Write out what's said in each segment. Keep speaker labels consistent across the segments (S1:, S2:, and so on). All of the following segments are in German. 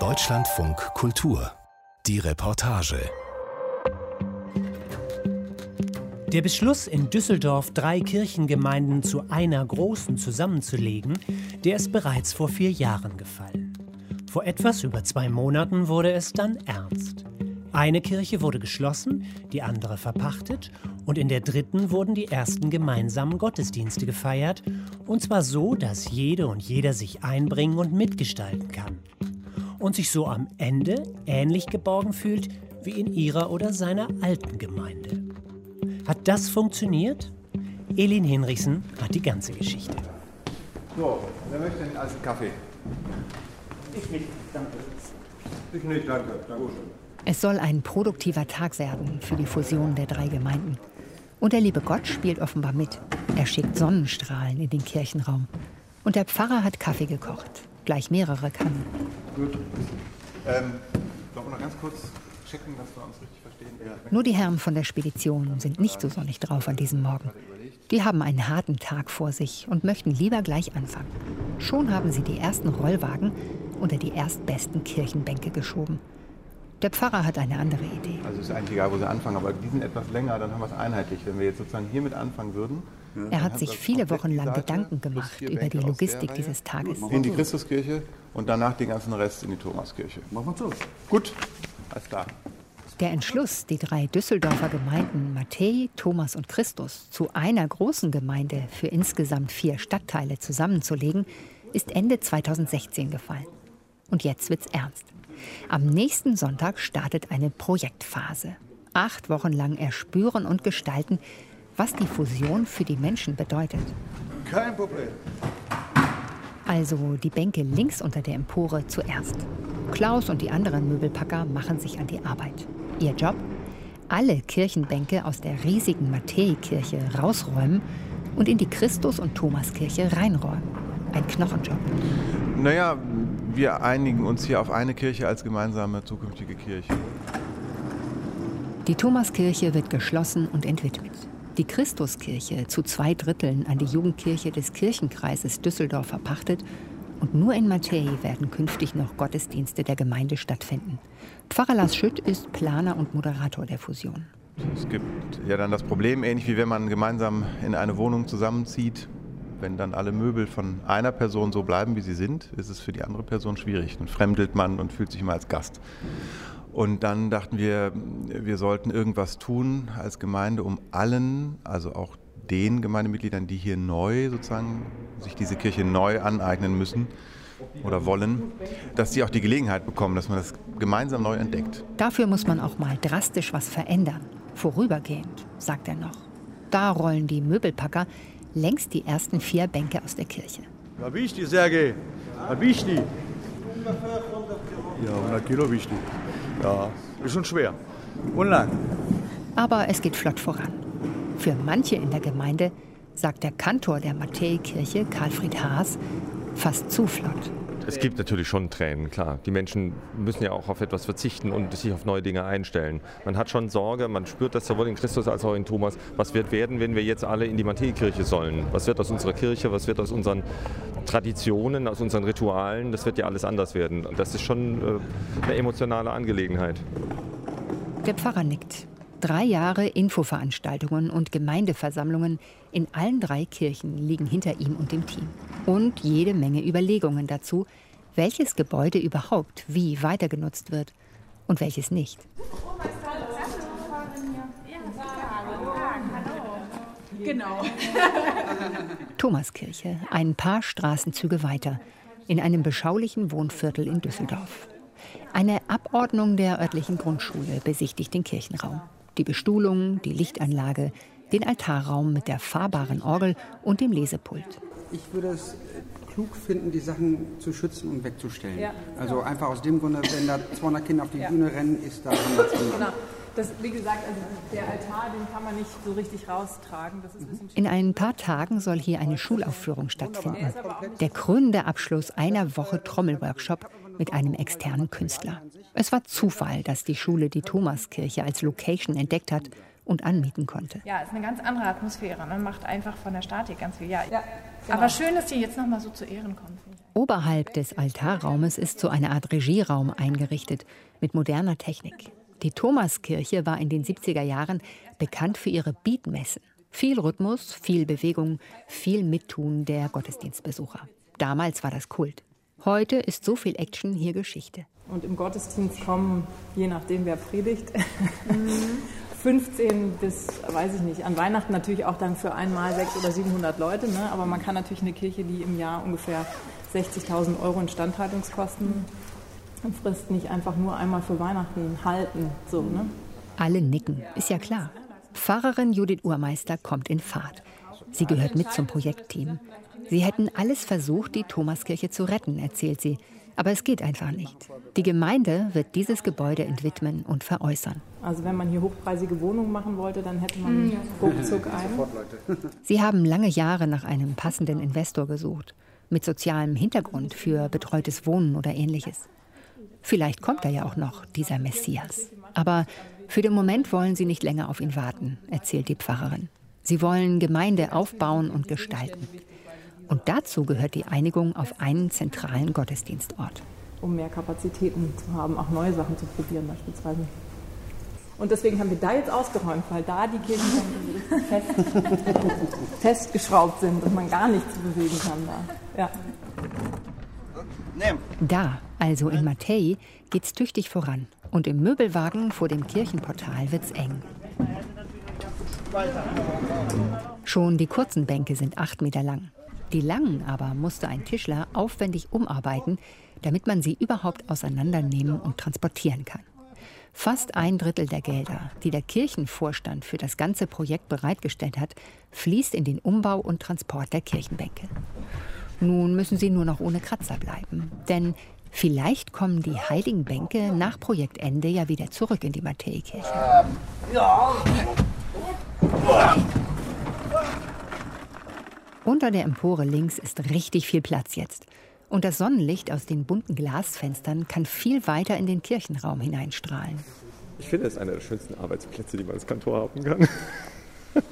S1: Deutschlandfunk Kultur. Die Reportage.
S2: Der Beschluss, in Düsseldorf drei Kirchengemeinden zu einer großen zusammenzulegen, der ist bereits vor vier Jahren gefallen. Vor etwas über zwei Monaten wurde es dann ernst. Eine Kirche wurde geschlossen, die andere verpachtet und in der dritten wurden die ersten gemeinsamen Gottesdienste gefeiert, und zwar so, dass jede und jeder sich einbringen und mitgestalten kann. Und sich so am Ende ähnlich geborgen fühlt wie in ihrer oder seiner alten Gemeinde. Hat das funktioniert? Elin Hinrichsen hat die ganze Geschichte.
S3: So, wer möchte denn als Kaffee?
S4: Ich nicht, danke.
S3: Ich nicht, danke. Danke.
S5: Es soll ein produktiver Tag werden für die Fusion der drei Gemeinden. Und der liebe Gott spielt offenbar mit. Er schickt Sonnenstrahlen in den Kirchenraum. Und der Pfarrer hat Kaffee gekocht. Gleich mehrere Kannen.
S3: Gut. Ähm, wir noch ganz kurz checken, dass wir uns richtig verstehen? Ja.
S5: Nur die Herren von der Spedition sind nicht so sonnig drauf an diesem Morgen. Die haben einen harten Tag vor sich und möchten lieber gleich anfangen. Schon haben sie die ersten Rollwagen unter die erstbesten Kirchenbänke geschoben. Der Pfarrer hat eine andere Idee.
S3: Also es ist eigentlich egal, wo Sie anfangen, aber die sind etwas länger, dann haben wir es einheitlich. Wenn wir jetzt sozusagen hiermit anfangen würden.
S5: Er hat sich viele Wochen lang Gedanken gemacht über die Logistik dieses Tages.
S3: In die Christuskirche und danach den ganzen Rest in die Thomaskirche. Machen wir so. Gut, alles klar.
S5: Der Entschluss, die drei Düsseldorfer Gemeinden Matthäi, Thomas und Christus zu einer großen Gemeinde für insgesamt vier Stadtteile zusammenzulegen, ist Ende 2016 gefallen. Und jetzt wird's ernst. Am nächsten Sonntag startet eine Projektphase. Acht Wochen lang erspüren und gestalten, was die Fusion für die Menschen bedeutet.
S3: Kein Problem.
S5: Also die Bänke links unter der Empore zuerst. Klaus und die anderen Möbelpacker machen sich an die Arbeit. Ihr Job? Alle Kirchenbänke aus der riesigen Matthäi-Kirche rausräumen und in die Christus- und Thomaskirche reinräumen. Ein Knochenjob.
S3: Naja, wir einigen uns hier auf eine Kirche als gemeinsame zukünftige Kirche.
S5: Die Thomaskirche wird geschlossen und entwidmet. Die Christuskirche zu zwei Dritteln an die Jugendkirche des Kirchenkreises Düsseldorf verpachtet und nur in Matthäi werden künftig noch Gottesdienste der Gemeinde stattfinden. Pfarrer Lars Schütt ist Planer und Moderator der Fusion.
S3: Es gibt ja dann das Problem, ähnlich wie wenn man gemeinsam in eine Wohnung zusammenzieht. Wenn dann alle Möbel von einer Person so bleiben, wie sie sind, ist es für die andere Person schwierig. Dann fremdelt man und fühlt sich immer als Gast. Und dann dachten wir, wir sollten irgendwas tun als Gemeinde, um allen, also auch den Gemeindemitgliedern, die hier neu sozusagen sich diese Kirche neu aneignen müssen oder wollen, dass sie auch die Gelegenheit bekommen, dass man das gemeinsam neu entdeckt.
S5: Dafür muss man auch mal drastisch was verändern. Vorübergehend, sagt er noch. Da rollen die Möbelpacker längst die ersten vier Bänke aus der Kirche.
S6: Wichtig, Sergej? Wichtig? Ja, 100 Kilo wichtig. Ja, ist schon schwer. Und lang.
S5: Aber es geht flott voran. Für manche in der Gemeinde, sagt der Kantor der Matthäi-Kirche, Karlfried Haas, fast zu flott.
S7: Es gibt natürlich schon Tränen, klar. Die Menschen müssen ja auch auf etwas verzichten und sich auf neue Dinge einstellen. Man hat schon Sorge, man spürt das sowohl in Christus als auch in Thomas. Was wird werden, wenn wir jetzt alle in die Matthäi-Kirche sollen? Was wird aus unserer Kirche? Was wird aus unseren Traditionen, aus unseren Ritualen? Das wird ja alles anders werden. Und das ist schon äh, eine emotionale Angelegenheit.
S5: Der Pfarrer nickt. Drei Jahre Infoveranstaltungen und Gemeindeversammlungen in allen drei Kirchen liegen hinter ihm und dem Team. Und jede Menge Überlegungen dazu, welches Gebäude überhaupt wie weitergenutzt wird und welches nicht.
S8: Genau.
S5: Thomaskirche, ein paar Straßenzüge weiter, in einem beschaulichen Wohnviertel in Düsseldorf. Eine Abordnung der örtlichen Grundschule besichtigt den Kirchenraum. Die Bestuhlung, die Lichtanlage, den Altarraum mit der fahrbaren Orgel und dem Lesepult.
S9: Ich würde es klug finden, die Sachen zu schützen und wegzustellen. Ja. Also einfach aus dem Grunde, wenn da 200 Kinder auf die ja. Bühne rennen, ist da nichts
S8: genau. Das, wie gesagt, also der Altar, den kann man nicht so richtig raustragen.
S5: In ein paar Tagen soll hier eine Schulaufführung stattfinden. Der krönende Abschluss einer Woche Trommelworkshop mit einem externen Künstler. Es war Zufall, dass die Schule die Thomaskirche als Location entdeckt hat und anmieten konnte.
S8: Ja, es ist eine ganz andere Atmosphäre. Man macht einfach von der Statik ganz viel. Ja, ja genau. Aber schön, dass die jetzt noch mal so zu Ehren kommen.
S5: Oberhalb des Altarraumes ist so eine Art Regieraum eingerichtet mit moderner Technik. Die Thomaskirche war in den 70er Jahren bekannt für ihre Beatmessen. Viel Rhythmus, viel Bewegung, viel Mittun der Gottesdienstbesucher. Damals war das Kult. Heute ist so viel Action hier Geschichte.
S8: Und im Gottesdienst kommen, je nachdem wer predigt, 15 bis, weiß ich nicht, an Weihnachten natürlich auch dann für einmal 600 oder 700 Leute. Ne? Aber man kann natürlich eine Kirche, die im Jahr ungefähr 60.000 Euro Instandhaltungskosten frisst, nicht einfach nur einmal für Weihnachten halten. So, ne?
S5: Alle nicken, ist ja klar. Pfarrerin Judith Urmeister kommt in Fahrt. Sie gehört mit zum Projektteam. Sie hätten alles versucht, die Thomaskirche zu retten, erzählt sie. Aber es geht einfach nicht. Die Gemeinde wird dieses Gebäude entwidmen und veräußern.
S8: Also wenn man hier hochpreisige Wohnungen machen wollte, dann hätte man mhm. ruckzuck einen.
S5: Sie haben lange Jahre nach einem passenden Investor gesucht, mit sozialem Hintergrund für betreutes Wohnen oder ähnliches. Vielleicht kommt er ja auch noch, dieser Messias. Aber für den Moment wollen sie nicht länger auf ihn warten, erzählt die Pfarrerin. Sie wollen Gemeinde aufbauen und gestalten. Und dazu gehört die Einigung auf einen zentralen Gottesdienstort.
S8: Um mehr Kapazitäten zu haben, auch neue Sachen zu probieren beispielsweise. Und deswegen haben wir da jetzt ausgeräumt, weil da die Kirchen fest, festgeschraubt sind und man gar nichts bewegen kann da. Ja.
S5: Da, also in Mattei, geht's tüchtig voran. Und im Möbelwagen vor dem Kirchenportal wird's eng. Schon die kurzen Bänke sind acht Meter lang. Die langen aber musste ein Tischler aufwendig umarbeiten, damit man sie überhaupt auseinandernehmen und transportieren kann. Fast ein Drittel der Gelder, die der Kirchenvorstand für das ganze Projekt bereitgestellt hat, fließt in den Umbau und Transport der Kirchenbänke. Nun müssen sie nur noch ohne Kratzer bleiben, denn vielleicht kommen die heiligen Bänke nach Projektende ja wieder zurück in die Matthäikirche. Ja. Unter der Empore links ist richtig viel Platz jetzt. Und das Sonnenlicht aus den bunten Glasfenstern kann viel weiter in den Kirchenraum hineinstrahlen.
S7: Ich finde, es einer der schönsten Arbeitsplätze, die man als Kantor haben kann.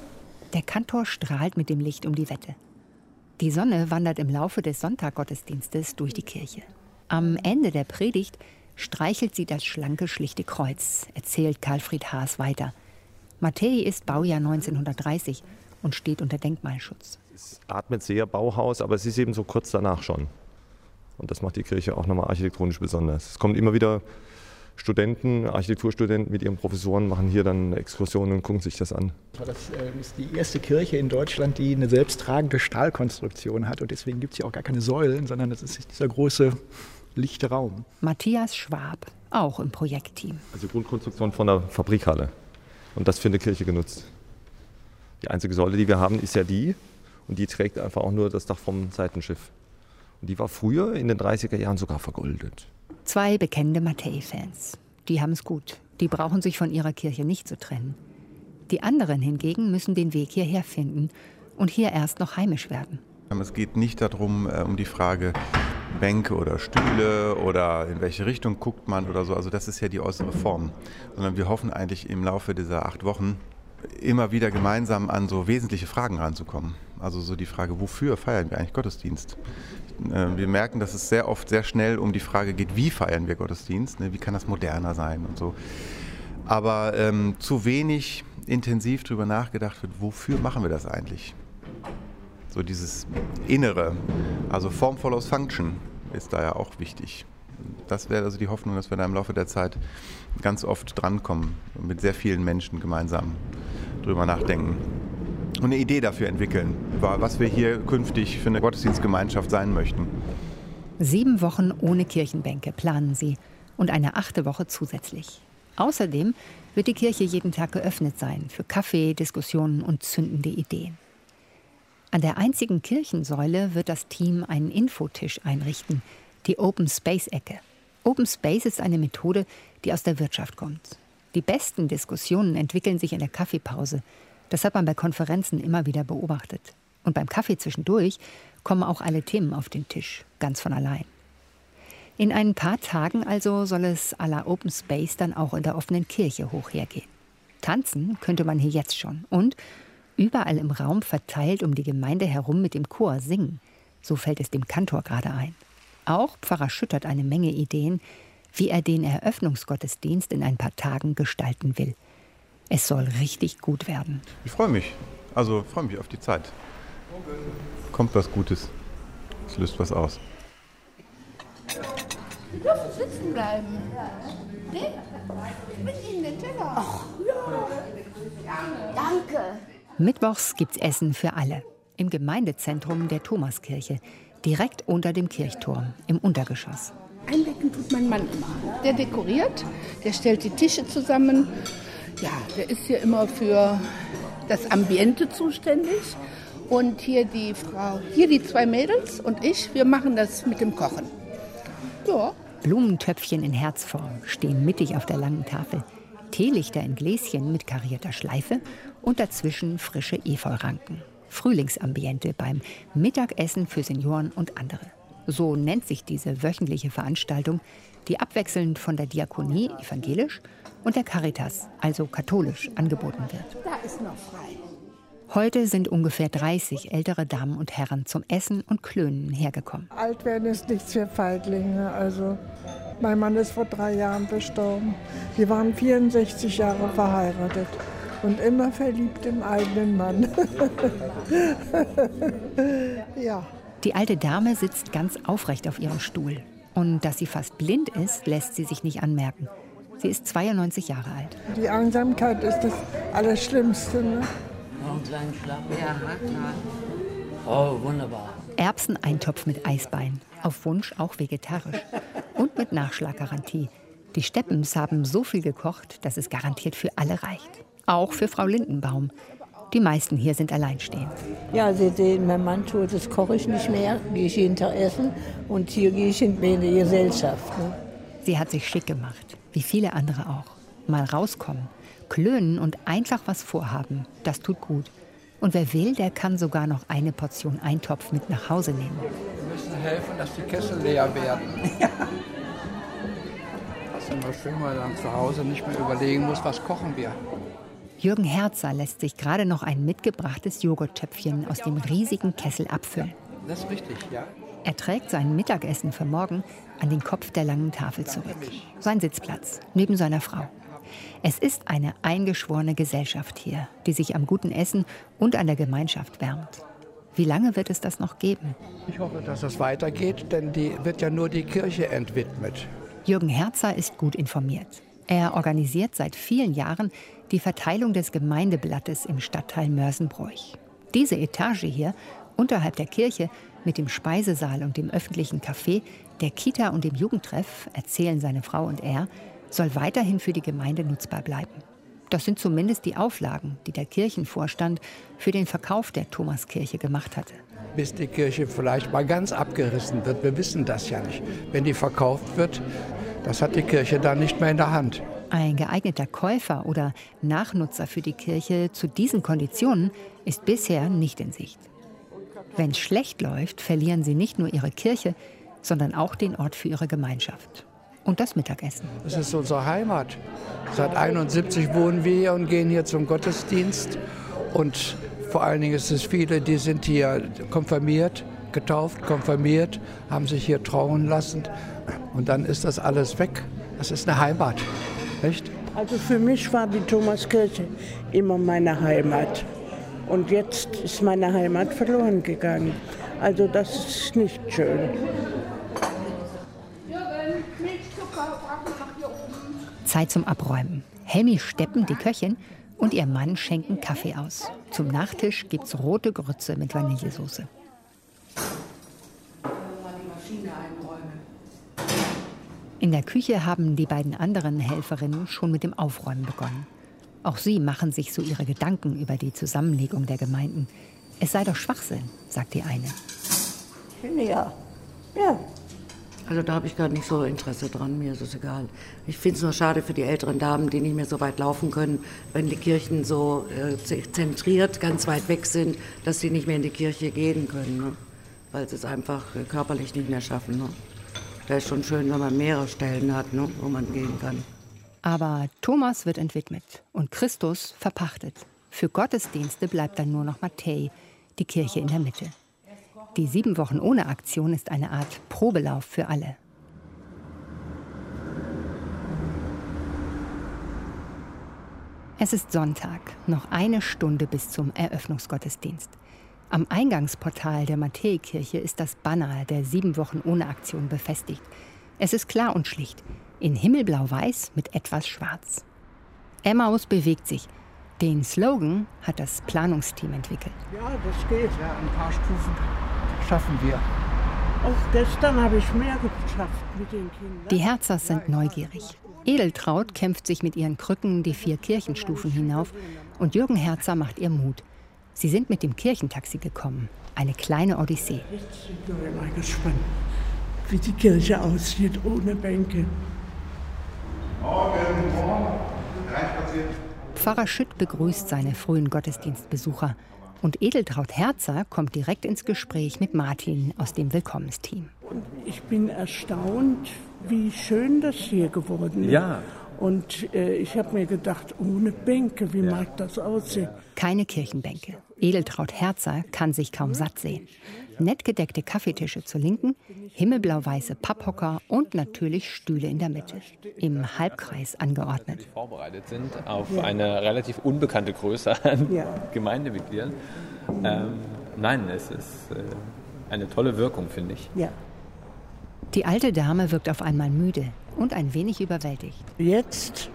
S5: Der Kantor strahlt mit dem Licht um die Wette. Die Sonne wandert im Laufe des Sonntaggottesdienstes durch die Kirche. Am Ende der Predigt streichelt sie das schlanke, schlichte Kreuz, erzählt Karlfried Haas weiter. Mattei ist Baujahr 1930 und steht unter Denkmalschutz
S7: es atmet sehr Bauhaus, aber es ist eben so kurz danach schon. Und das macht die Kirche auch nochmal architektonisch besonders. Es kommen immer wieder Studenten, Architekturstudenten mit ihren Professoren, machen hier dann Exkursionen und gucken sich das an.
S10: Das ähm, ist die erste Kirche in Deutschland, die eine selbsttragende Stahlkonstruktion hat. Und deswegen gibt es hier auch gar keine Säulen, sondern das ist dieser große lichte Raum.
S5: Matthias Schwab, auch im Projektteam.
S7: Also Grundkonstruktion von der Fabrikhalle. Und das für eine Kirche genutzt. Die einzige Säule, die wir haben, ist ja die, und die trägt einfach auch nur das Dach vom Seitenschiff. Und die war früher in den 30er Jahren sogar vergoldet.
S5: Zwei bekennende Mattei-Fans. Die haben es gut. Die brauchen sich von ihrer Kirche nicht zu trennen. Die anderen hingegen müssen den Weg hierher finden und hier erst noch heimisch werden.
S3: Es geht nicht darum, äh, um die Frage Bänke oder Stühle oder in welche Richtung guckt man oder so. Also das ist ja die äußere Form. Sondern wir hoffen eigentlich im Laufe dieser acht Wochen immer wieder gemeinsam an so wesentliche Fragen ranzukommen. Also so die Frage, wofür feiern wir eigentlich Gottesdienst? Äh, wir merken, dass es sehr oft sehr schnell um die Frage geht, wie feiern wir Gottesdienst? Ne? Wie kann das moderner sein und so. Aber ähm, zu wenig intensiv darüber nachgedacht wird, wofür machen wir das eigentlich? So dieses Innere, also Form follows Function ist da ja auch wichtig. Das wäre also die Hoffnung, dass wir da im Laufe der Zeit ganz oft drankommen und mit sehr vielen Menschen gemeinsam drüber nachdenken und eine Idee dafür entwickeln, was wir hier künftig für eine Gottesdienstgemeinschaft sein möchten.
S5: Sieben Wochen ohne Kirchenbänke planen sie und eine achte Woche zusätzlich. Außerdem wird die Kirche jeden Tag geöffnet sein für Kaffee, Diskussionen und zündende Ideen. An der einzigen Kirchensäule wird das Team einen Infotisch einrichten, die Open Space Ecke. Open Space ist eine Methode, die aus der Wirtschaft kommt. Die besten Diskussionen entwickeln sich in der Kaffeepause, das hat man bei Konferenzen immer wieder beobachtet. Und beim Kaffee zwischendurch kommen auch alle Themen auf den Tisch, ganz von allein. In ein paar Tagen also soll es à la Open Space dann auch in der offenen Kirche hoch hergehen. Tanzen könnte man hier jetzt schon und überall im Raum verteilt um die Gemeinde herum mit dem Chor singen. So fällt es dem Kantor gerade ein. Auch Pfarrer Schütt hat eine Menge Ideen, wie er den Eröffnungsgottesdienst in ein paar Tagen gestalten will. Es soll richtig gut werden.
S3: Ich freue mich. Also freue mich auf die Zeit. Kommt was Gutes. Es löst was aus.
S11: Sie dürfen sitzen bleiben. Nee? Mit Ihnen den Teller. Ach, ja. Danke.
S5: Mittwochs gibt's Essen für alle. Im Gemeindezentrum der Thomaskirche, direkt unter dem Kirchturm im Untergeschoss.
S11: Eindecken tut mein Mann immer. Der dekoriert, der stellt die Tische zusammen. Ja, der ist hier immer für das Ambiente zuständig. Und hier die Frau, hier die zwei Mädels und ich, wir machen das mit dem Kochen. Ja.
S5: Blumentöpfchen in Herzform stehen mittig auf der langen Tafel. Teelichter in Gläschen mit karierter Schleife und dazwischen frische Efeuranken. Frühlingsambiente beim Mittagessen für Senioren und andere. So nennt sich diese wöchentliche Veranstaltung, die abwechselnd von der Diakonie evangelisch und der Caritas, also katholisch, angeboten wird.
S11: Da ist noch frei.
S5: Heute sind ungefähr 30 ältere Damen und Herren zum Essen und Klönen hergekommen.
S12: Alt werden ist nichts für Feiglinge. Also mein Mann ist vor drei Jahren verstorben. Wir waren 64 Jahre verheiratet und immer verliebt im eigenen Mann. ja.
S5: Die alte Dame sitzt ganz aufrecht auf ihrem Stuhl. Und dass sie fast blind ist, lässt sie sich nicht anmerken. Sie ist 92 Jahre alt.
S12: Die Einsamkeit ist das Allerschlimmste. Ne?
S13: Kleinen Schlag. Ja, klar. Oh, wunderbar.
S5: Erbseneintopf mit Eisbein. Auf Wunsch auch vegetarisch. Und mit Nachschlaggarantie. Die Steppens haben so viel gekocht, dass es garantiert für alle reicht. Auch für Frau Lindenbaum. Die meisten hier sind alleinstehend.
S14: Ja, Sie sehen, mein Mann tut, das koche ich nicht mehr, gehe ich jeden Tag essen und hier gehe ich in die Gesellschaft. Ne?
S5: Sie hat sich schick gemacht, wie viele andere auch. Mal rauskommen, klönen und einfach was vorhaben, das tut gut. Und wer will, der kann sogar noch eine Portion Eintopf mit nach Hause nehmen.
S15: Wir müssen helfen, dass die Kessel leer werden. Ja. Das ist immer schön, weil man zu Hause nicht mehr überlegen muss, was kochen wir.
S5: Jürgen Herzer lässt sich gerade noch ein mitgebrachtes Joghurttöpfchen aus dem riesigen Kessel abfüllen.
S15: Das ist richtig, ja.
S5: Er trägt sein Mittagessen für morgen an den Kopf der langen Tafel zurück. Sein Sitzplatz, neben seiner Frau. Es ist eine eingeschworene Gesellschaft hier, die sich am guten Essen und an der Gemeinschaft wärmt. Wie lange wird es das noch geben?
S15: Ich hoffe, dass es weitergeht, denn die wird ja nur die Kirche entwidmet.
S5: Jürgen Herzer ist gut informiert. Er organisiert seit vielen Jahren die Verteilung des Gemeindeblattes im Stadtteil Mörsenbräuch. Diese Etage hier, unterhalb der Kirche, mit dem Speisesaal und dem öffentlichen Café, der Kita und dem Jugendtreff, erzählen seine Frau und er, soll weiterhin für die Gemeinde nutzbar bleiben. Das sind zumindest die Auflagen, die der Kirchenvorstand für den Verkauf der Thomaskirche gemacht hatte.
S15: Bis die Kirche vielleicht mal ganz abgerissen wird, wir wissen das ja nicht. Wenn die verkauft wird, das hat die Kirche dann nicht mehr in der Hand.
S5: Ein geeigneter Käufer oder Nachnutzer für die Kirche zu diesen Konditionen ist bisher nicht in Sicht. Wenn es schlecht läuft, verlieren sie nicht nur ihre Kirche, sondern auch den Ort für ihre Gemeinschaft. Und das Mittagessen.
S15: Das ist unsere Heimat. Seit 71 wohnen wir hier und gehen hier zum Gottesdienst. Und vor allen Dingen ist es viele, die sind hier konfirmiert, getauft, konfirmiert, haben sich hier trauen lassen. Und dann ist das alles weg. Das ist eine Heimat. Echt?
S16: Also für mich war die Thomaskirche immer meine Heimat. Und jetzt ist meine Heimat verloren gegangen. Also das ist nicht schön.
S5: Zeit zum Abräumen. Helmi Steppen, die Köchin, und ihr Mann schenken Kaffee aus. Zum Nachtisch gibt's rote Grütze mit Vanillesoße. In der Küche haben die beiden anderen Helferinnen schon mit dem Aufräumen begonnen. Auch sie machen sich so ihre Gedanken über die Zusammenlegung der Gemeinden. Es sei doch Schwachsinn, sagt die eine.
S14: Ich finde ja. Ja.
S13: Also da habe ich gar nicht so Interesse dran, mir ist es egal. Ich finde es nur schade für die älteren Damen, die nicht mehr so weit laufen können, wenn die Kirchen so äh, zentriert, ganz weit weg sind, dass sie nicht mehr in die Kirche gehen können, ne? weil sie es einfach äh, körperlich nicht mehr schaffen. Ne? Ist schon schön, wenn man mehrere Stellen hat, ne, wo man gehen kann.
S5: Aber Thomas wird entwidmet und Christus verpachtet. Für Gottesdienste bleibt dann nur noch Matthäi, die Kirche in der Mitte. Die sieben Wochen ohne Aktion ist eine Art Probelauf für alle. Es ist Sonntag, noch eine Stunde bis zum Eröffnungsgottesdienst. Am Eingangsportal der Matthäikirche ist das Banner der sieben Wochen ohne Aktion befestigt. Es ist klar und schlicht, in himmelblau-weiß mit etwas Schwarz. Emmaus bewegt sich. Den Slogan hat das Planungsteam entwickelt.
S16: Ja, das geht.
S10: Ja, ein paar Stufen schaffen wir.
S16: Auch gestern habe ich mehr geschafft mit den Kindern.
S5: Die Herzers sind neugierig. Edeltraut kämpft sich mit ihren Krücken die vier Kirchenstufen hinauf und Jürgen Herzer macht ihr Mut. Sie sind mit dem Kirchentaxi gekommen. Eine kleine Odyssee.
S16: Jetzt sind wir mal gespannt, wie die Kirche aussieht ohne Bänke.
S5: Pfarrer Schütt begrüßt seine frühen Gottesdienstbesucher. Und Edeltraut Herzer kommt direkt ins Gespräch mit Martin aus dem Willkommensteam.
S16: Ich bin erstaunt, wie schön das hier geworden ist.
S17: Ja.
S16: Und äh, ich habe mir gedacht, ohne Bänke, wie mag das aussehen?
S5: Keine Kirchenbänke. Edeltraut Herzer kann sich kaum satt sehen. Nett gedeckte Kaffeetische zur Linken, himmelblau-weiße Papphocker und natürlich Stühle in der Mitte, im Halbkreis angeordnet.
S17: Vorbereitet sind auf eine relativ unbekannte Größe an Gemeindemitgliedern. Ähm, nein, es ist äh, eine tolle Wirkung, finde ich.
S16: Ja.
S5: Die alte Dame wirkt auf einmal müde und ein wenig überwältigt.
S16: Jetzt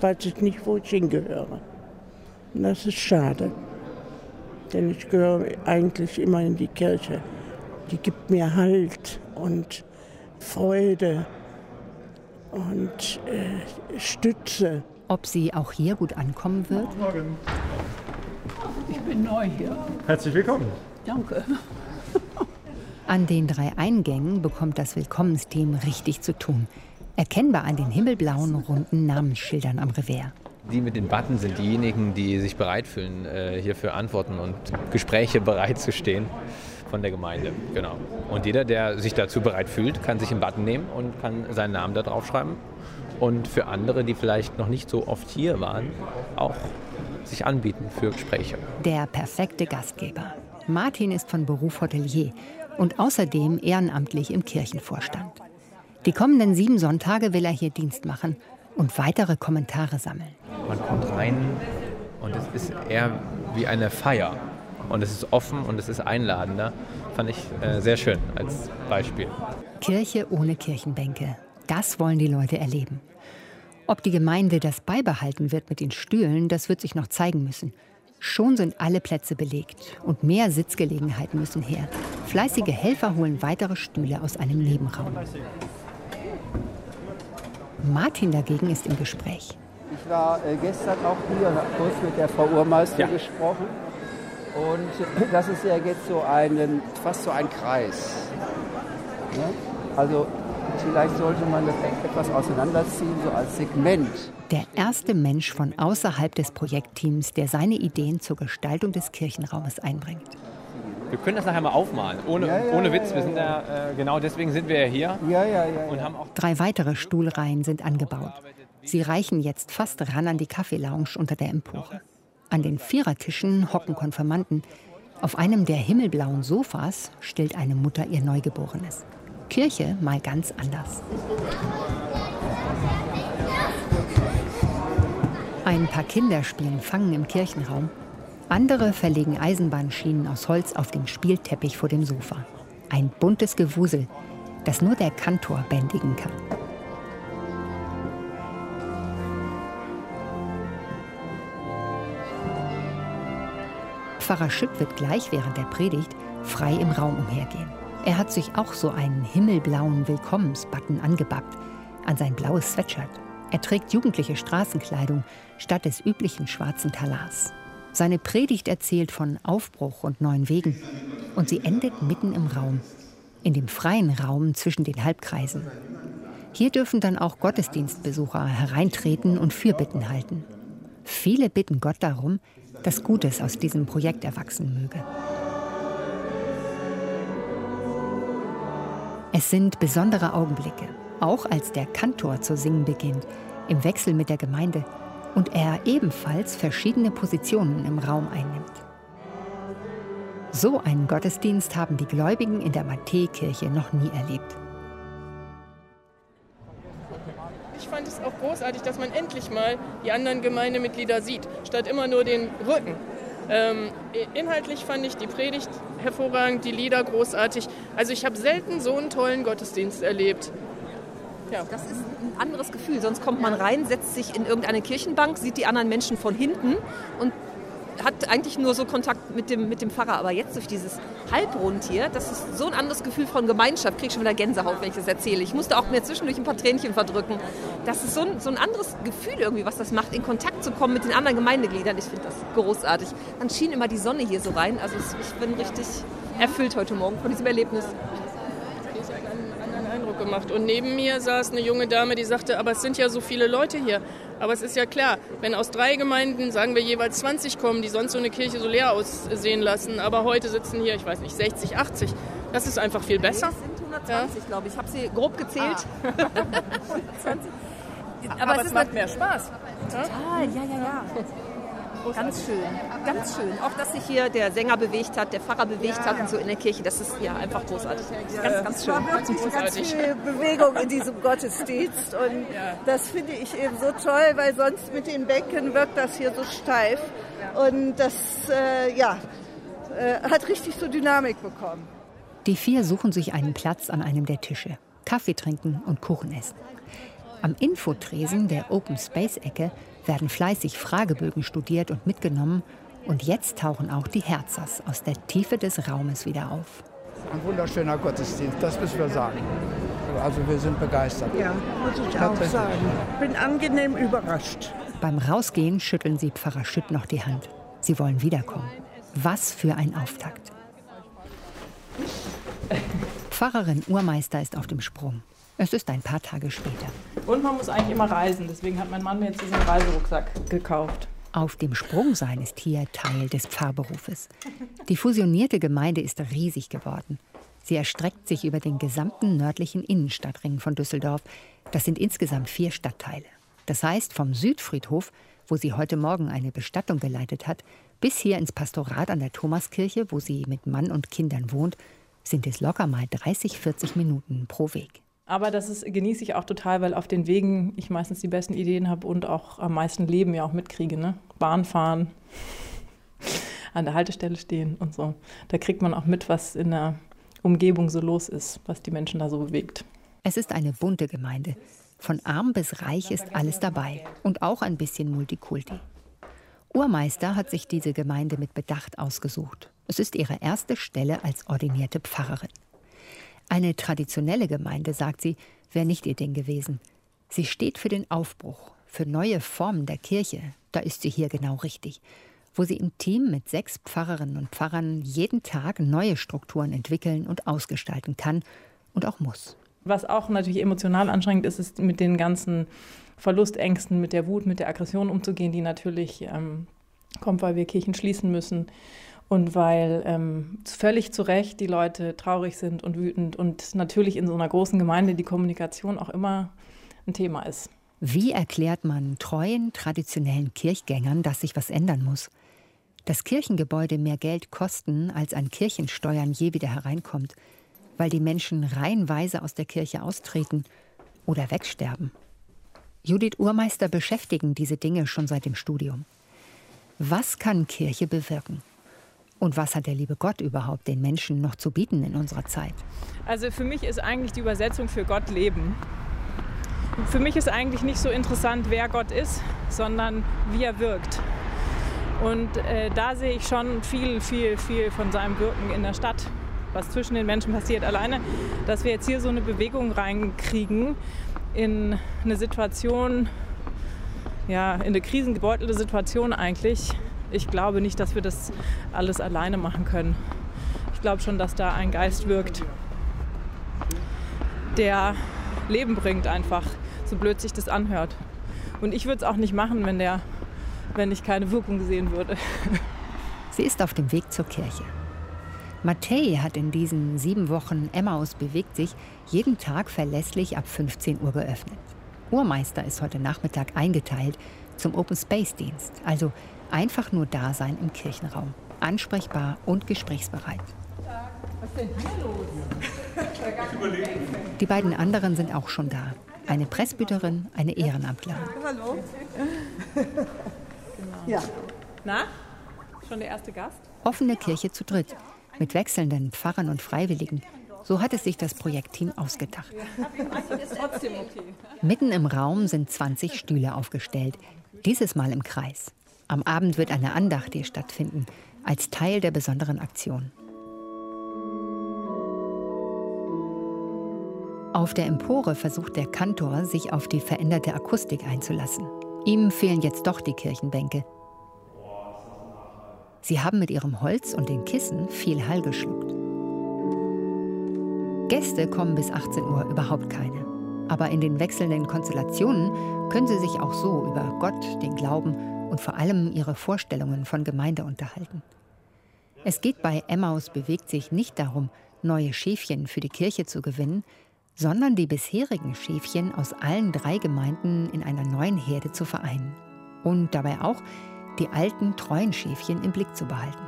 S16: weiß ich nicht, wo ich hingehöre. Und das ist schade. Denn ich gehöre eigentlich immer in die Kirche. Die gibt mir Halt und Freude und äh, Stütze.
S5: Ob sie auch hier gut ankommen wird?
S18: Morgen.
S19: Ich bin neu hier.
S18: Herzlich willkommen.
S19: Danke.
S5: An den drei Eingängen bekommt das Willkommensteam richtig zu tun. Erkennbar an den himmelblauen, runden Namensschildern am Revers.
S17: Die mit den Button sind diejenigen, die sich bereit fühlen, äh, hier für Antworten und Gespräche bereitzustehen von der Gemeinde. Genau. Und jeder, der sich dazu bereit fühlt, kann sich einen Button nehmen und kann seinen Namen da drauf schreiben. Und für andere, die vielleicht noch nicht so oft hier waren, auch sich anbieten für Gespräche.
S5: Der perfekte Gastgeber. Martin ist von Beruf Hotelier und außerdem ehrenamtlich im Kirchenvorstand. Die kommenden sieben Sonntage will er hier Dienst machen und weitere Kommentare sammeln.
S17: Man kommt rein und es ist eher wie eine Feier. Und es ist offen und es ist einladender. Fand ich äh, sehr schön als Beispiel.
S5: Kirche ohne Kirchenbänke. Das wollen die Leute erleben. Ob die Gemeinde das beibehalten wird mit den Stühlen, das wird sich noch zeigen müssen. Schon sind alle Plätze belegt und mehr Sitzgelegenheiten müssen her. Fleißige Helfer holen weitere Stühle aus einem Nebenraum. Martin dagegen ist im Gespräch.
S20: Ich war äh, gestern auch hier und habe kurz mit der Frau Urmeister
S17: Ja.
S20: gesprochen. Und das ist ja jetzt so ein, fast so ein Kreis. Ne? Also vielleicht sollte man das etwas auseinanderziehen, so als Segment.
S5: Der erste Mensch von außerhalb des Projektteams, der seine Ideen zur Gestaltung des Kirchenraumes einbringt.
S17: Wir können das nachher mal aufmalen, ohne,
S20: Ja, ja,
S17: ohne Witz. Wir sind ja, äh, genau deswegen sind wir ja hier
S20: Ja, ja, ja.
S17: und haben auch
S5: Drei weitere Stuhlreihen sind angebaut. Sie reichen jetzt fast ran an die Kaffeelounge unter der Empore. An den Vierertischen hocken Konfirmanden. Auf einem der himmelblauen Sofas stillt eine Mutter ihr Neugeborenes. Kirche mal ganz anders. Ein paar Kinder spielen Fangen im Kirchenraum. Andere verlegen Eisenbahnschienen aus Holz auf den Spielteppich vor dem Sofa. Ein buntes Gewusel, das nur der Kantor bändigen kann. Pfarrer Schütt wird gleich während der Predigt frei im Raum umhergehen. Er hat sich auch so einen himmelblauen Willkommensbutton angebappt an sein blaues Sweatshirt. Er trägt jugendliche Straßenkleidung statt des üblichen schwarzen Talars. Seine Predigt erzählt von Aufbruch und neuen Wegen. Und sie endet mitten im Raum, in dem freien Raum zwischen den Halbkreisen. Hier dürfen dann auch Gottesdienstbesucher hereintreten und Fürbitten halten. Viele bitten Gott darum, dass Gutes aus diesem Projekt erwachsen möge. Es sind besondere Augenblicke, auch als der Kantor zu singen beginnt, im Wechsel mit der Gemeinde und er ebenfalls verschiedene Positionen im Raum einnimmt. So einen Gottesdienst haben die Gläubigen in der Matthäkirche noch nie erlebt.
S18: Ich fand es auch großartig, dass man endlich mal die anderen Gemeindemitglieder sieht, statt immer nur den Rücken. Ähm, inhaltlich fand ich die Predigt hervorragend, die Lieder großartig. Also ich habe selten so einen tollen Gottesdienst erlebt.
S21: Ja. Das ist ein anderes Gefühl. Sonst kommt man rein, setzt sich in irgendeine Kirchenbank, sieht die anderen Menschen von hinten und hat eigentlich nur so Kontakt mit dem, mit dem Pfarrer. Aber jetzt durch dieses Halbrund hier, das ist so ein anderes Gefühl von Gemeinschaft. Kriege schon wieder Gänsehaut, wenn ich das erzähle. Ich musste auch mir zwischendurch ein paar Tränchen verdrücken. Das ist so ein, so ein anderes Gefühl irgendwie, was das macht, in Kontakt zu kommen mit den anderen Gemeindegliedern. Ich finde das großartig. Dann schien immer die Sonne hier so rein. Also ich bin richtig erfüllt heute Morgen von diesem Erlebnis
S18: gemacht. Und neben mir saß eine junge Dame, die sagte, aber es sind ja so viele Leute hier. Aber es ist ja klar, wenn aus drei Gemeinden, sagen wir jeweils 20 kommen, die sonst so eine Kirche so leer aussehen lassen, aber heute sitzen hier, ich weiß nicht, 60, 80, das ist einfach viel besser.
S21: Nee, es sind 120, ja. glaube ich. Ich habe sie grob gezählt. Ah.
S18: 120. Aber, aber es, es macht mehr Spaß.
S21: Total, ja, ja, ja. Ganz schön, ganz schön. Auch, dass sich hier der Sänger bewegt hat, der Pfarrer bewegt ja. hat und so in der Kirche, das ist ja einfach großartig. Ganz, ganz schön.
S14: Es war wirklich ganz viel Bewegung in diesem Gottesdienst und ja. das finde ich eben so toll, weil sonst mit den Bänken wirkt das hier so steif und das, äh, ja, äh, hat richtig so Dynamik bekommen.
S5: Die vier suchen sich einen Platz an einem der Tische, Kaffee trinken und Kuchen essen. Am Infotresen der Open Space Ecke werden fleißig Fragebögen studiert und mitgenommen. Und jetzt tauchen auch die Herzers aus der Tiefe des Raumes wieder auf.
S15: Ein wunderschöner Gottesdienst, das müssen wir sagen. Also wir sind begeistert.
S14: Ja, muss ich auch sagen. Bin angenehm überrascht.
S5: Beim Rausgehen schütteln sie Pfarrer Schütt noch die Hand. Sie wollen wiederkommen. Was für ein Auftakt. Pfarrerin Urmeister ist auf dem Sprung. Es ist ein paar Tage später.
S8: Und man muss eigentlich immer reisen. Deswegen hat mein Mann mir jetzt diesen Reiserucksack gekauft.
S5: Auf dem Sprung sein ist hier Teil des Pfarrberufes. Die fusionierte Gemeinde ist riesig geworden. Sie erstreckt sich über den gesamten nördlichen Innenstadtring von Düsseldorf. Das sind insgesamt vier Stadtteile. Das heißt, vom Südfriedhof, wo sie heute Morgen eine Bestattung geleitet hat, bis hier ins Pastorat an der Thomaskirche, wo sie mit Mann und Kindern wohnt, sind es locker mal 30, 40 Minuten pro Weg.
S8: Aber das ist, genieße ich auch total, weil auf den Wegen ich meistens die besten Ideen habe und auch am meisten Leben ja auch mitkriege. Ne? Bahn fahren, an der Haltestelle stehen und so. Da kriegt man auch mit, was in der Umgebung so los ist, was die Menschen da so bewegt.
S5: Es ist eine bunte Gemeinde. Von arm bis reich ist alles dabei und auch ein bisschen Multikulti. Urmeister hat sich diese Gemeinde mit Bedacht ausgesucht. Es ist ihre erste Stelle als ordinierte Pfarrerin. Eine traditionelle Gemeinde, sagt sie, wäre nicht ihr Ding gewesen. Sie steht für den Aufbruch, für neue Formen der Kirche. Da ist sie hier genau richtig. Wo sie im Team mit sechs Pfarrerinnen und Pfarrern jeden Tag neue Strukturen entwickeln und ausgestalten kann und auch muss.
S8: Was auch natürlich emotional anstrengend ist, ist mit den ganzen Verlustängsten, mit der Wut, mit der Aggression umzugehen, die natürlich ähm, kommt, weil wir Kirchen schließen müssen und weil ähm, völlig zu Recht die Leute traurig sind und wütend und natürlich in so einer großen Gemeinde die Kommunikation auch immer ein Thema ist.
S5: Wie erklärt man treuen, traditionellen Kirchgängern, dass sich was ändern muss? Dass Kirchengebäude mehr Geld kosten, als an Kirchensteuern je wieder hereinkommt, weil die Menschen reihenweise aus der Kirche austreten oder wegsterben. Judith Urmeister beschäftigen diese Dinge schon seit dem Studium. Was kann Kirche bewirken? Und was hat der liebe Gott überhaupt den Menschen noch zu bieten in unserer Zeit?
S8: Also für mich ist eigentlich die Übersetzung für Gott Leben. Für mich ist eigentlich nicht so interessant, wer Gott ist, sondern wie er wirkt. Und äh, da sehe ich schon viel, viel, viel von seinem Wirken in der Stadt, was zwischen den Menschen passiert. Alleine, dass wir jetzt hier so eine Bewegung reinkriegen in eine Situation, ja, in eine krisengebeutelte Situation eigentlich, ich glaube nicht, dass wir das alles alleine machen können. Ich glaube schon, dass da ein Geist wirkt, der Leben bringt einfach, so blöd sich das anhört. Und ich würde es auch nicht machen, wenn, der, wenn ich keine Wirkung sehen würde.
S5: Sie ist auf dem Weg zur Kirche. Matthäi hat in diesen sieben Wochen Emmaus bewegt sich jeden Tag verlässlich ab 15 Uhr geöffnet. Urmeister ist heute Nachmittag eingeteilt zum Open Space Dienst, also Einfach nur da sein im Kirchenraum. ansprechbar und gesprächsbereit.
S21: Was ist denn hier los?
S5: Die beiden anderen sind auch schon da. Eine Pressbüterin, eine Ehrenamtlerin.
S8: Hallo.
S14: Ja.
S8: Na? Schon der erste Gast?
S5: Offene Kirche zu dritt, mit wechselnden Pfarrern und Freiwilligen. So hat es sich das Projektteam ausgedacht. Mitten im Raum sind 20 Stühle aufgestellt, dieses Mal im Kreis. Am Abend wird eine Andacht hier stattfinden, als Teil der besonderen Aktion. Auf der Empore versucht der Kantor, sich auf die veränderte Akustik einzulassen. Ihm fehlen jetzt doch die Kirchenbänke. Sie haben mit ihrem Holz und den Kissen viel Hall geschluckt. Gäste kommen bis 18 Uhr überhaupt keine. Aber in den wechselnden Konstellationen können sie sich auch so über Gott, den Glauben und vor allem ihre Vorstellungen von Gemeinde unterhalten. Es geht bei Emmaus bewegt sich nicht darum, neue Schäfchen für die Kirche zu gewinnen, sondern die bisherigen Schäfchen aus allen drei Gemeinden in einer neuen Herde zu vereinen. Und dabei auch die alten, treuen Schäfchen im Blick zu behalten.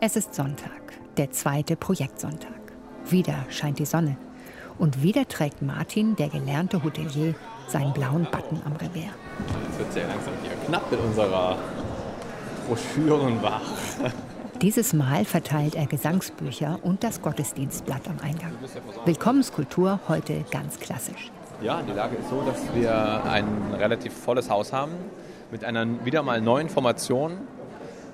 S5: Es ist Sonntag, der zweite Projektsonntag. Wieder scheint die Sonne. Und wieder trägt Martin, der gelernte Hotelier, seinen blauen Button am Revers.
S17: Es wird sehr langsam hier knapp mit unserer Broschürenwach.
S5: Dieses Mal verteilt er Gesangsbücher und das Gottesdienstblatt am Eingang. Willkommenskultur heute ganz klassisch.
S17: Ja, die Lage ist so, dass wir ein relativ volles Haus haben mit einer wieder mal neuen Formation.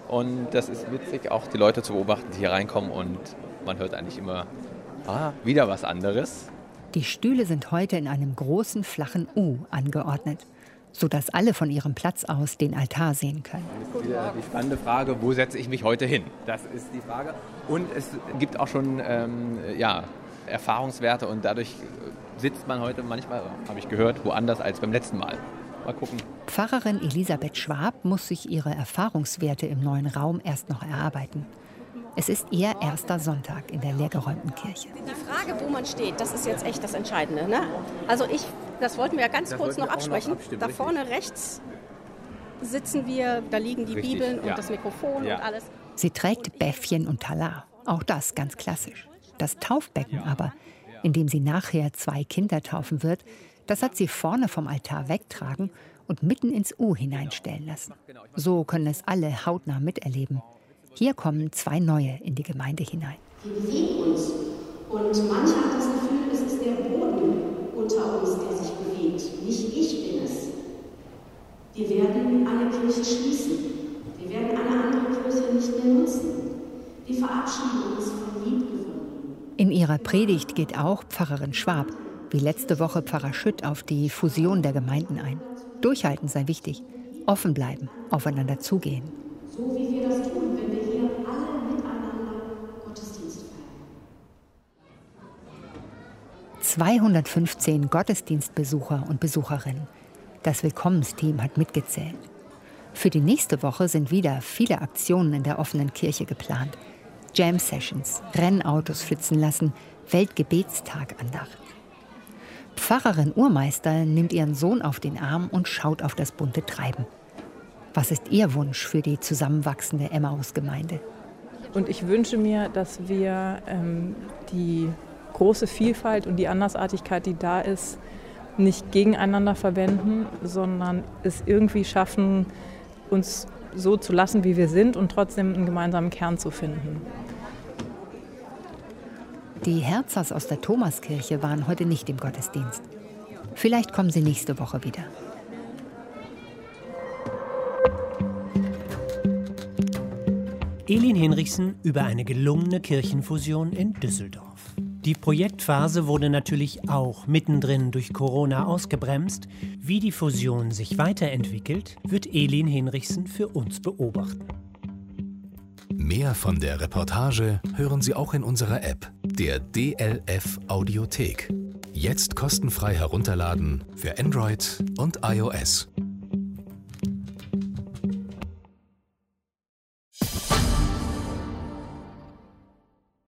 S17: Und das ist witzig, auch die Leute zu beobachten, die hier reinkommen und man hört eigentlich immer, ah, wieder was anderes.
S5: Die Stühle sind heute in einem großen flachen U angeordnet, sodass alle von ihrem Platz aus den Altar sehen können.
S17: Das ist wieder die spannende Frage, wo setze ich mich heute hin? Das ist die Frage. Und es gibt auch schon ähm, ja, Erfahrungswerte und dadurch sitzt man heute manchmal, habe ich gehört, woanders als beim letzten Mal. Mal gucken.
S5: Pfarrerin Elisabeth Schwab muss sich ihre Erfahrungswerte im neuen Raum erst noch erarbeiten. Es ist ihr erster Sonntag in der leergeräumten Kirche.
S22: Die Frage, wo man steht, das ist jetzt echt das Entscheidende. Ne? Also ich, das wollten wir ja ganz
S17: Das
S22: kurz noch
S17: noch
S22: absprechen.
S17: abstimmen,
S22: da
S17: richtig.
S22: vorne rechts sitzen wir, da liegen die
S17: Richtig,
S22: Bibeln und
S17: ja.
S22: das Mikrofon
S17: Ja.
S22: und alles.
S5: Sie trägt Bäffchen und Talar. Auch das ganz klassisch. Das Taufbecken aber, in dem sie nachher zwei Kinder taufen wird, das hat sie vorne vom Altar wegtragen und mitten ins U hineinstellen lassen. So können es alle hautnah miterleben. Hier kommen zwei neue in die Gemeinde hinein.
S23: Wir bewegen uns. Und mancher hat das Gefühl, es ist der Boden unter uns, der sich bewegt. Nicht ich bin es. Wir werden eine Kirche schließen. Wir werden eine andere Kirche nicht mehr nutzen. Wir verabschieden uns von Liebgewinn.
S5: In ihrer Predigt geht auch Pfarrerin Schwab, wie letzte Woche Pfarrer Schütt, auf die Fusion der Gemeinden ein. Durchhalten sei wichtig, offen bleiben, aufeinander zugehen.
S23: So wie wir das tun, wenn wir hier alle miteinander Gottesdienst feiern.
S5: 215 Gottesdienstbesucher und Besucherinnen. Das Willkommensteam hat mitgezählt. Für die nächste Woche sind wieder viele Aktionen in der offenen Kirche geplant. Jam-Sessions, Rennautos flitzen lassen, Weltgebetstagandacht. Pfarrerin Urmeister nimmt ihren Sohn auf den Arm und schaut auf das bunte Treiben. Was ist ihr Wunsch für die zusammenwachsende Emmaus-Gemeinde?
S8: Und ich wünsche mir, dass wir ähm, die große Vielfalt und die Andersartigkeit, die da ist, nicht gegeneinander verwenden, sondern es irgendwie schaffen, uns so zu lassen, wie wir sind und trotzdem einen gemeinsamen Kern zu finden.
S5: Die Herzers aus der Thomaskirche waren heute nicht im Gottesdienst. Vielleicht kommen sie nächste Woche wieder.
S2: Elin Hinrichsen über eine gelungene Kirchenfusion in Düsseldorf. Die Projektphase wurde natürlich auch mittendrin durch Corona ausgebremst. Wie die Fusion sich weiterentwickelt, wird Elin Hinrichsen für uns beobachten.
S24: Mehr von der Reportage hören Sie auch in unserer App, der DLF Audiothek. Jetzt kostenfrei herunterladen für Android und iOS.